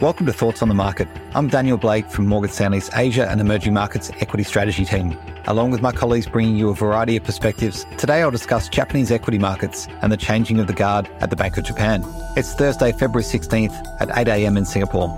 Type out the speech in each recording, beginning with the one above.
Welcome to Thoughts on the Market. I'm Daniel Blake from Morgan Stanley's Asia and Emerging Markets Equity Strategy team. Along with my colleagues bringing you a variety of perspectives, today I'll discuss Japanese equity markets and the changing of the guard at the Bank of Japan. It's Thursday, February 16th at 8am in Singapore.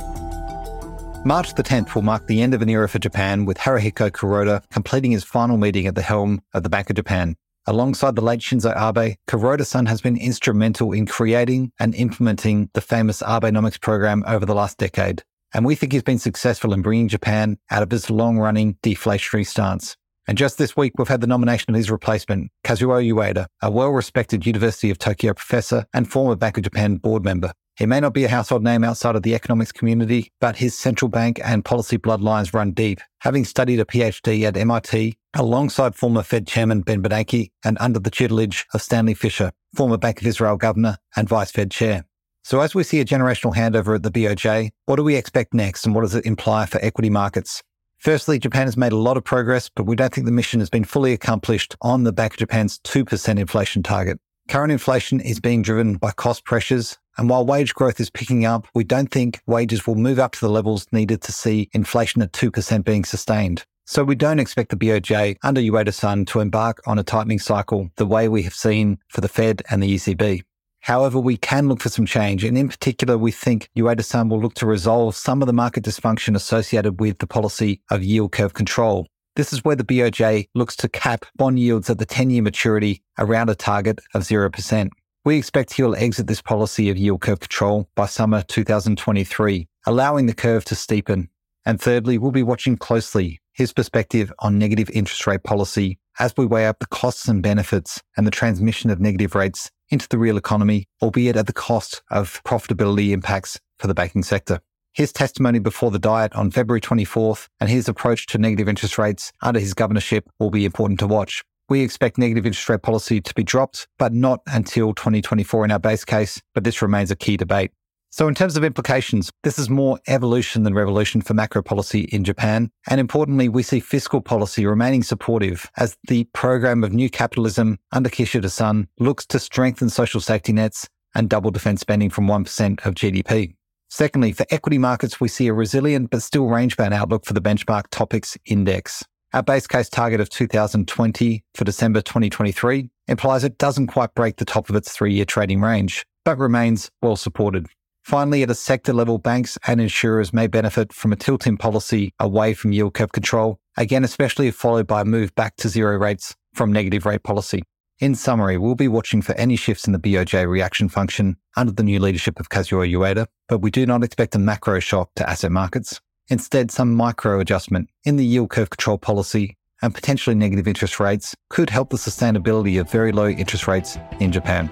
March the 10th will mark the end of an era for Japan, with Haruhiko Kuroda completing his final meeting at the helm of the Bank of Japan. Alongside the late Shinzo Abe, Kuroda-san has been instrumental in creating and implementing the famous Abenomics program over the last decade. And we think he's been successful in bringing Japan out of this long-running deflationary stance. And just this week, we've had the nomination of his replacement, Kazuo Ueda, a well-respected University of Tokyo professor and former Bank of Japan board member. He may not be a household name outside of the economics community, but his central bank and policy bloodlines run deep. Having studied a PhD at MIT alongside former Fed Chairman Ben Bernanke and under the tutelage of Stanley Fischer, former Bank of Israel Governor and Vice Fed Chair. So as we see a generational handover at the BOJ, what do we expect next and what does it imply for equity markets? Firstly, Japan has made a lot of progress, but we don't think the mission has been fully accomplished on the back of Japan's 2% inflation target. Current inflation is being driven by cost pressures and while wage growth is picking up, we don't think wages will move up to the levels needed to see inflation at 2% being sustained. So we don't expect the BOJ under Ueda-san to embark on a tightening cycle the way we have seen for the Fed and the ECB. However, we can look for some change, and in particular, we think Ueda-san will look to resolve some of the market dysfunction associated with the policy of yield curve control. This is where the BOJ looks to cap bond yields at the 10 year maturity around a target of 0%. We expect he'll exit this policy of yield curve control by summer 2023, allowing the curve to steepen. And thirdly, we'll be watching closely his perspective on negative interest rate policy as we weigh up the costs and benefits and the transmission of negative rates into the real economy, albeit at the cost of profitability impacts for the banking sector. His testimony before the Diet on February 24th and his approach to negative interest rates under his governorship will be important to watch. We expect negative interest rate policy to be dropped, but not until 2024 in our base case, but this remains a key debate. So in terms of implications, this is more evolution than revolution for macro policy in Japan. And importantly, we see fiscal policy remaining supportive as the program of new capitalism under Kishida-san looks to strengthen social safety nets and double defense spending from 1% of GDP. Secondly, for equity markets, we see a resilient but still range bound outlook for the benchmark TOPIX index. Our base case target of 2020 for December 2023 implies it doesn't quite break the top of its three year trading range, but remains well supported. Finally, at a sector level, banks and insurers may benefit from a tilt in policy away from yield curve control, again, especially if followed by a move back to zero rates from negative rate policy. In summary, we'll be watching for any shifts in the BOJ reaction function under the new leadership of Kazuo Ueda, but we do not expect a macro shock to asset markets. Instead, some micro adjustment in the yield curve control policy and potentially negative interest rates could help the sustainability of very low interest rates in Japan.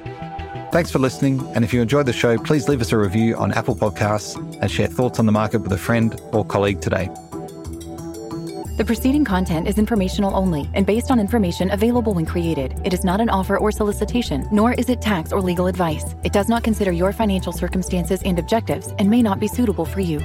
Thanks for listening. And if you enjoyed the show, please leave us a review on Apple Podcasts and share thoughts on the market with a friend or colleague today. The preceding content is informational only and based on information available when created. It is not an offer or solicitation, nor is it tax or legal advice. It does not consider your financial circumstances and objectives and may not be suitable for you.